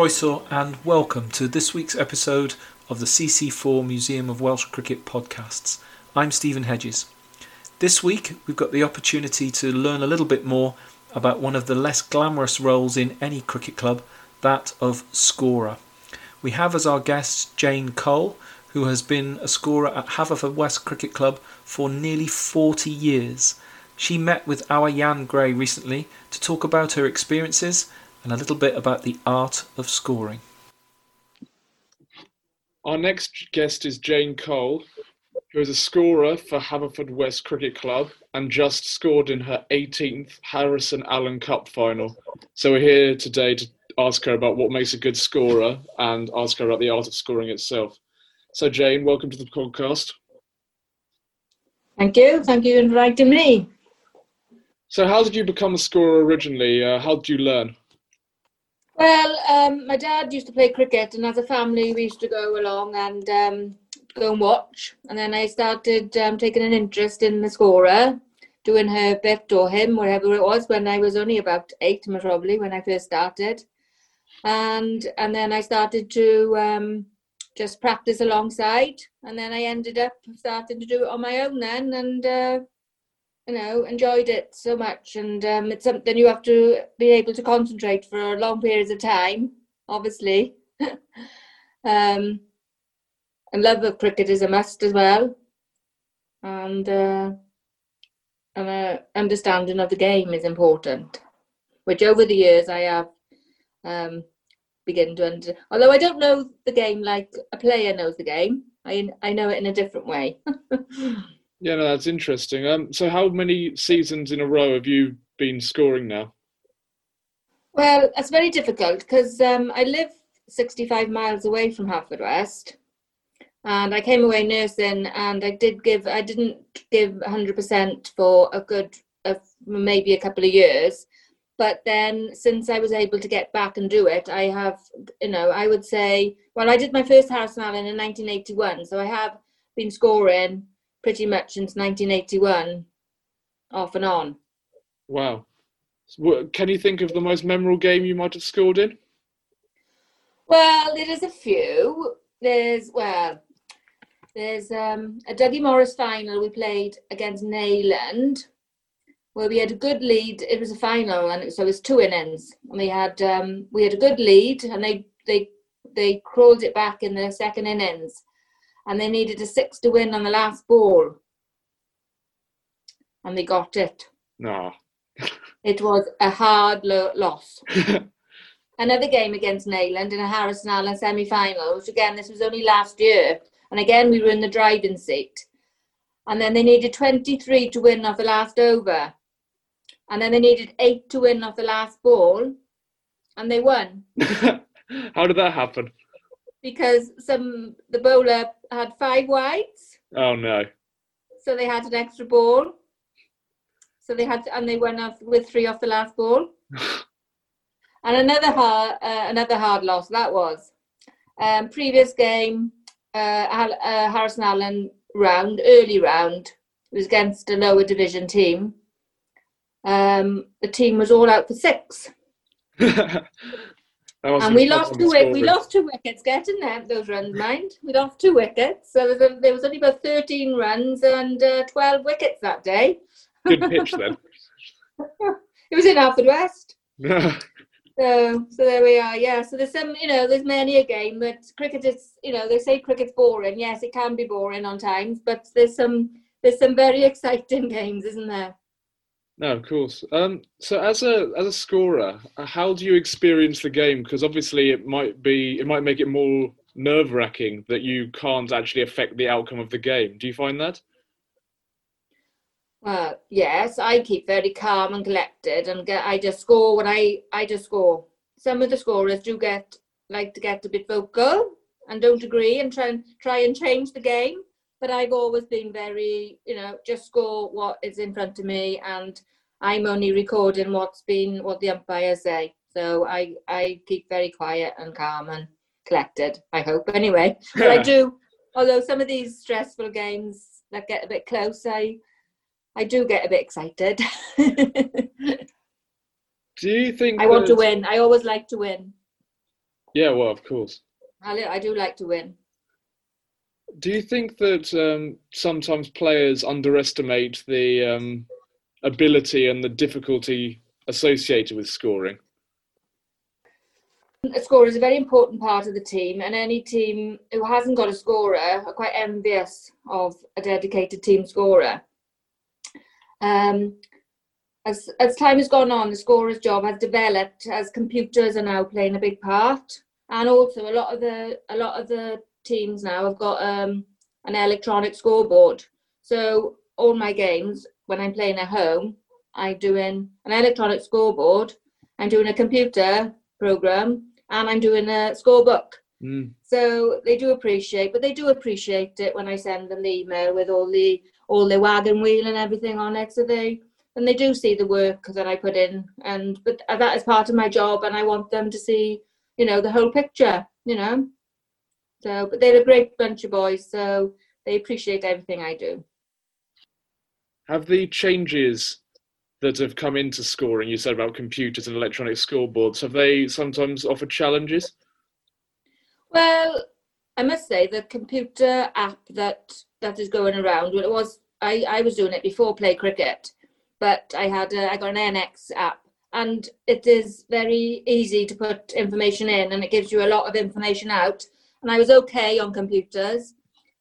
Croeso, and welcome to this week's episode of the CC4 Museum of Welsh Cricket podcasts. I'm Stephen Hedges. This week, we've got the opportunity to learn a little bit more about one of the less glamorous roles in any cricket club, that of scorer. We have as our guest Jane Cole, who has been a scorer at Haverfordwest Cricket Club for nearly 40 years. She met with our Jan Gray recently to talk about her experiences and a little bit about the art of scoring. Our next guest is Jane Cole, who is a scorer for Haverfordwest Cricket Club and just scored in her 18th Harrison Allen Cup final. So we're here today to ask her about what makes a good scorer and ask her about the art of scoring itself. So Jane, welcome to the podcast. Thank you. Thank you for inviting me. So how did you become a scorer originally? Uh, how did you learn? Well, um, my dad used to play cricket, and as a family, we used to go along and um, go and watch. And then I started um, taking an interest in the scorer, doing her bit or him, whatever it was, when I was only about eight, probably when I first started. And and then I started to um, just practice alongside, and then I ended up starting to do it on my own then, and uh, you know, enjoyed it so much. And um, it's something you have to be able to concentrate for long periods of time, obviously. um, and love of cricket is a must as well. And, uh, uh, understanding of the game is important, which over the years I have um, begun to under. Although I don't know the game like a player knows the game, I I know it in a different way. Yeah, no, that's interesting. Um, so how many seasons in a row have you been scoring now? Well, it's very difficult because um, I live 65 miles away from Haverfordwest, and I came away nursing, and I did give, I didn't give 100% for a good, uh, maybe a couple of years, but then since I was able to get back and do it, I have, you know, I would say, well, I did my first Harrison Allen in 1981, so I have been scoring pretty much since 1981, off and on. Wow. Can you think of the most memorable game you might have scored in? Well, there is a few. There's, well, there's um, a Dougie Morris final we played against Neyland where we had a good lead. It was a final, and so it was two innings. And we had um, we had a good lead, and they they they crawled it back in the second innings and they needed a six to win on the last ball. And they got it. No. it was a hard lo- loss. Another game against Neyland in a Harrison Allen semi final, which again, this was only last year. And again, we were in the driving seat. And then they needed 23 to win off the last over. And then they needed eight to win off the last ball. And they won. How did that happen? Because some the bowler had five wides. Oh no! So they had an extra ball. So they had, and they went off with three off the last ball. and another hard, uh, another hard loss that was. Um, previous game, uh, uh, Harrison Allen round, early round, was against a lower division team. Um, the team was all out for six. And we lost two. We lost two wickets getting them those runs, mind. We lost two wickets, so there was, a, there was only about thirteen runs and uh, twelve wickets that day. Good pitch then. it was in Haverfordwest. so, so there we are. Yeah. So there's some, you know, there's many a game, but cricket is, you know, they say cricket's boring. Yes, it can be boring on times, but there's some, there's some very exciting games, isn't there? No, of course. Um, so as a as a scorer, uh, how do you experience the game? Because obviously it might be it might make it more nerve wracking that you can't actually affect the outcome of the game. Do you find that? Well, yes, I keep very calm and collected, and get, I just score when I I just score. Some of the scorers do get like to get a bit vocal and don't agree and try and try and change the game but I've always been very, you know, just go what is in front of me, and I'm only recording what's been what the umpires say. So I I keep very quiet and calm and collected. I hope anyway. But I do, although some of these stressful games that get a bit close, I I do get a bit excited. do you think I want to win? I always like to win. Yeah, well, of course. I, I do like to win. Do you think that um, sometimes players underestimate the um, ability and the difficulty associated with scoring? A scorer is a very important part of the team, and any team who hasn't got a scorer are quite envious of a dedicated team scorer. Um, as, as time has gone on, the scorer's job has developed as computers are now playing a big part, and also a lot of the a lot of the teams now I've got um, an electronic scoreboard. So all my games, when I'm playing at home, I'm doing an electronic scoreboard. I'm doing a computer program, and I'm doing a scorebook. Mm. So they do appreciate, but they do appreciate it when I send them the email with all the all the wagon wheel and everything on it. So they and they do see the work that I put in, and but that is part of my job, and I want them to see, you know, the whole picture, you know. So, but they're a great bunch of boys, so they appreciate everything I do. Have the changes that have come into scoring, you said about computers and electronic scoreboards, have they sometimes offered challenges? Well, I must say the computer app that that is going around. Well, it was I I was doing it before play cricket, but I had a, I got an NX app, and it is very easy to put information in, and it gives you a lot of information out. And I was okay on computers,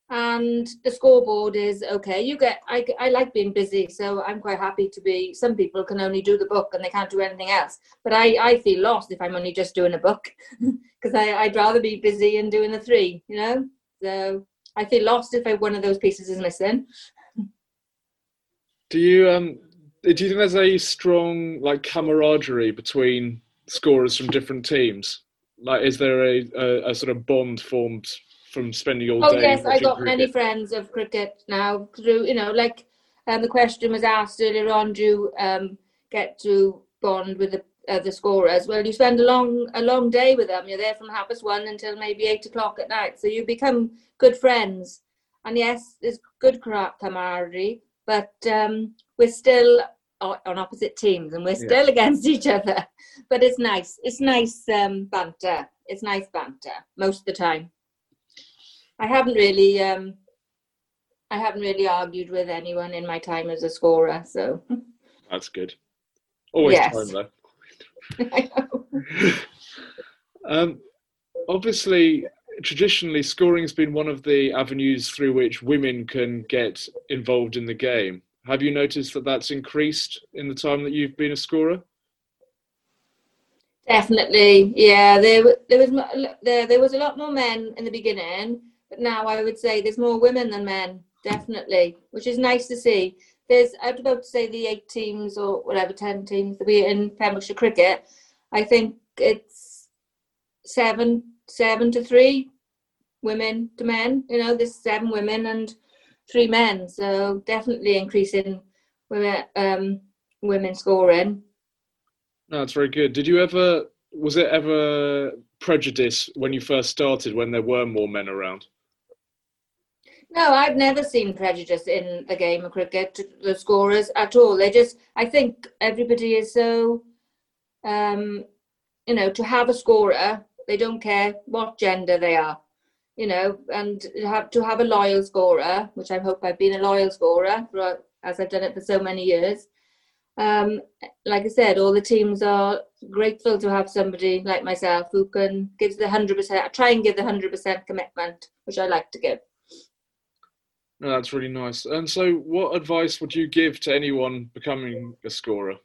and the scoreboard is okay. You get I I like being busy, so I'm quite happy to be. Some people can only do the book and they can't do anything else, but I I feel lost if I'm only just doing a book because I'd rather be busy and doing the three, you know. So I feel lost if I, one of those pieces is missing. Do you um do you think there's a strong like camaraderie between scorers from different teams? Like, is there a, a, a sort of bond formed from spending all Oh day? Oh yes, I got many friends of cricket now through you know like um, the question was asked earlier on. Do you um, get to bond with the uh, the scorers? Well, you spend a long a long day with them. You're there from half past one until maybe eight o'clock at night. So you become good friends. And yes, there's good camaraderie, but um, we're still on opposite teams and we're Yeah. still against each other. But it's nice. It's nice um, banter. It's nice banter most of the time. I haven't really um I haven't really argued with anyone in my time as a scorer, so That's good. Always Yes. time though. I know. Um, obviously, traditionally, scoring has been one of the avenues through which women can get involved in the game. Have you noticed that that's increased in the time that you've been a scorer? definitely, yeah. There there was there there was a lot more men in the beginning, but now I would say there's more women than men, definitely, which is nice to see. There's I was about to say the eight teams or whatever ten teams that we in Pembrokeshire cricket. I think it's seven seven to three women to men. You know, there's seven women and three men, so definitely increasing women um, women scoring. No, that's very good. Did you ever, was it ever prejudice when you first started when there were more men around? No, I've never seen prejudice in the game of cricket, the scorers at all. They just, I think everybody is so, um, you know, to have a scorer, they don't care what gender they are, you know, and to have to have a loyal scorer, which I hope I've been a loyal scorer for, as I've done it for so many years. Um, like I said, all the teams are grateful to have somebody like myself who can give the hundred percent. I try and give the hundred percent commitment, which I like to give. No, that's really nice. And so, what advice would you give to anyone becoming a scorer?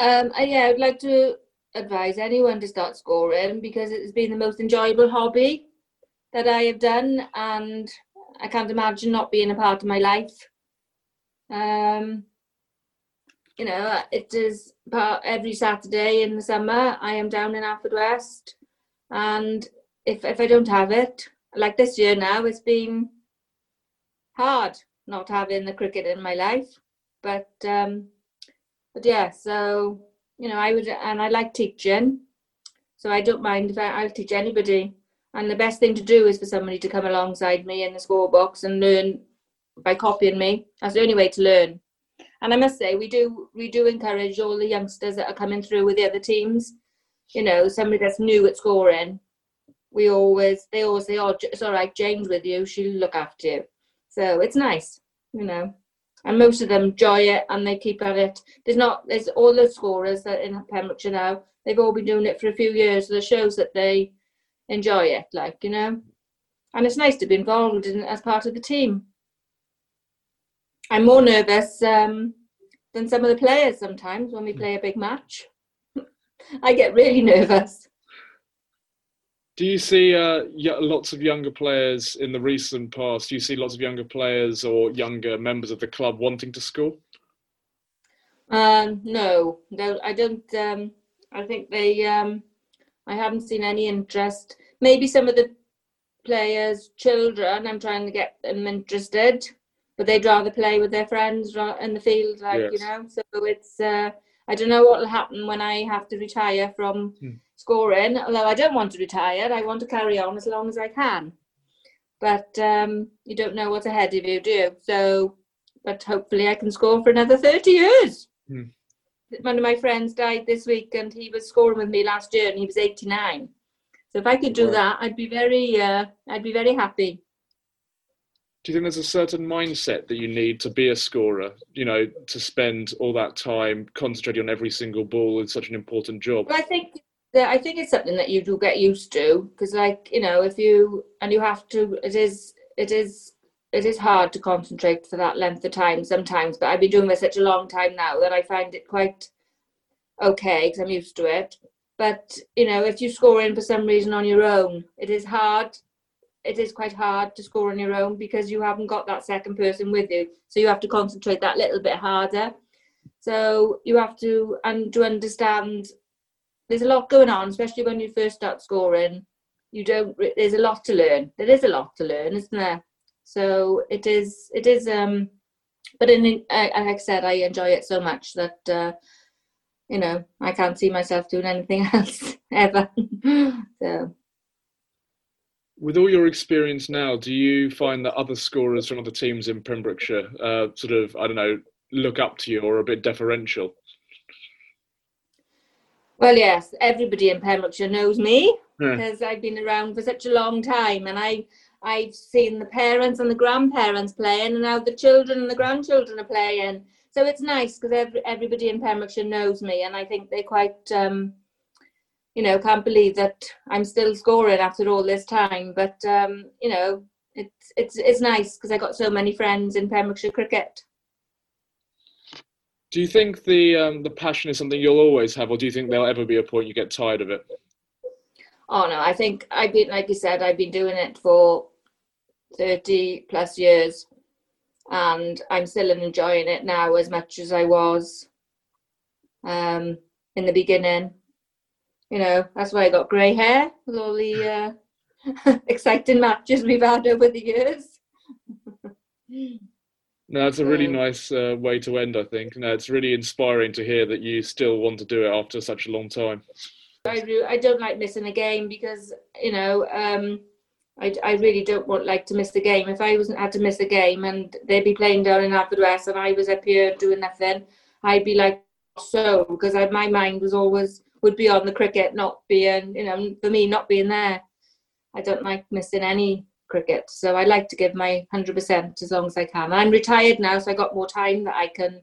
Um, I, yeah, I'd like to advise anyone to start scoring because it's been the most enjoyable hobby that I have done, and I can't imagine not being a part of my life. Um, you know, it is part every Saturday in the summer. I am down in Haverfordwest, and if if I don't have it, like this year now, it's been hard not having the cricket in my life. But um, but yeah, so you know, I would, and I like teaching, so I don't mind if I, I'll teach anybody. And the best thing to do is for somebody to come alongside me in the score box and learn by copying me. That's the only way to learn. And I must say, we do we do encourage all the youngsters that are coming through with the other teams you know, somebody that's new at scoring, we always they always say, "Oh, it's all right, Jane's with you. She'll look after you." So it's nice, you know. And most of them enjoy it and they keep at it. There's not there's all the scorers that in Pembrokeshire now. They've all been doing it for a few years. So it shows that they enjoy it, like you know. And it's nice to be involved in as part of the team. I'm more nervous um, than some of the players sometimes when we play a big match. I get really nervous. Do you see uh, lots of younger players in the recent past? Do you see lots of younger players or younger members of the club wanting to score? Um, no, no, I don't. Um, I think they. Um, I haven't seen any interest. Maybe some of the players' children. I'm trying to get them interested, but they'd rather play with their friends in the field, like yes. you know. So it's. Uh, I don't know what will happen when I have to retire from. Hmm scoring. Although I don't want to retire, I want to carry on as long as I can. But um, you don't know what's ahead of you, do you? So, but hopefully I can score for another 30 years. Mm. One of my friends died this week and he was scoring with me last year and he was 89. So if I could do that, I'd be very, uh, I'd be very happy. Do you think there's a certain mindset that you need to be a scorer? You know, to spend all that time concentrating on every single ball is such an important job. Well, I think that I think it's something that you do get used to because, like you know, if you and you have to, it is it is it is hard to concentrate for that length of time sometimes. But I've been doing this such a long time now that I find it quite okay because I'm used to it. But you know, if you score in for some reason on your own, it is hard. It is quite hard to score on your own because you haven't got that second person with you. So you have to concentrate that little bit harder. So you have to and to understand there's a lot going on, especially when you first start scoring. You don't. There's a lot to learn. There is a lot to learn, isn't there? So it is. It is. Um, but in, like I said, I enjoy it so much that uh, you know I can't see myself doing anything else ever. so. With all your experience now, do you find that other scorers from other teams in Pembrokeshire uh, sort of, I don't know, look up to you or a bit deferential? Well, yes, everybody in Pembrokeshire knows me because I've been around for such a long time, and I I've seen the parents and the grandparents playing, and now the children and the grandchildren are playing. So it's nice because every, everybody in Pembrokeshire knows me, and I think they're quite, um, you know, can't believe that I'm still scoring after all this time. But um, you know, it's it's it's nice because I got so many friends in Pembrokeshire cricket. Do you think the um, the passion is something you'll always have, or do you think there'll ever be a point you get tired of it? Oh no, I think I've been like you said, I've been doing it for thirty plus years, and I'm still enjoying it now as much as I was um, in the beginning. You know, that's why I got grey hair with all the uh, exciting matches we've had over the years. No, that's a really nice uh, way to end. I think. No, it's really inspiring to hear that you still want to do it after such a long time. I do. I don't like missing a game because you know um, I, I really don't want like to miss the game. If I wasn't had to miss a game and they'd be playing down in Haverfordwest and I was up here doing nothing, I'd be like so because I, my mind was always would be on the cricket, not being you know for me not being there. I don't like missing any cricket. So I like to give my 100% as long as I can. I'm retired now, so I got more time that I can,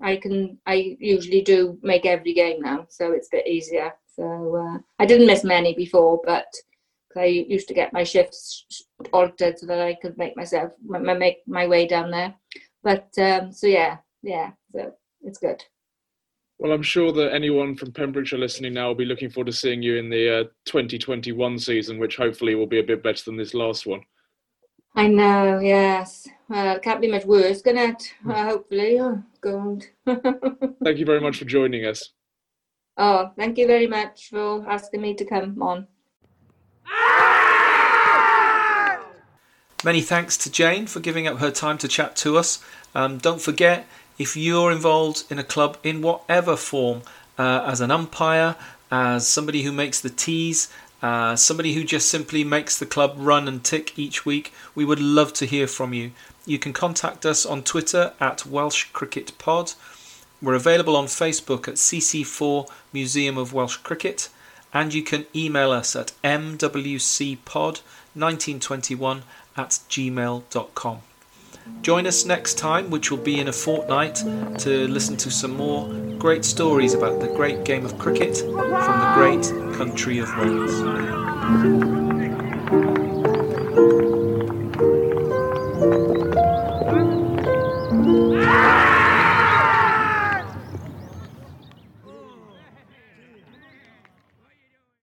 I can, I usually do make every game now, so it's a bit easier. So uh, I didn't miss many before, but I used to get my shifts altered so that I could make myself make my way down there. But um, so yeah, yeah, so it's good. Well, I'm sure that anyone from Pembrokeshire listening now will be looking forward to seeing you in the uh, 2021 season, which hopefully will be a bit better than this last one. I know, yes. Well, it can't be much worse, can it? Hopefully. Oh, God. thank you very much for joining us. Oh, thank you very much for asking me to come on. Many thanks to Jane for giving up her time to chat to us. Um, don't forget, if you're involved in a club in whatever form, uh, as an umpire, as somebody who makes the teas, uh, somebody who just simply makes the club run and tick each week, we would love to hear from you. You can contact us on Twitter at Welsh Cricket Pod. We're available on Facebook at CC4 Museum of Welsh Cricket, and you can email us at mwcpod1921 at gmail.com. Join us next time, which will be in a fortnight, to listen to some more great stories about the great game of cricket from the great country of Wales.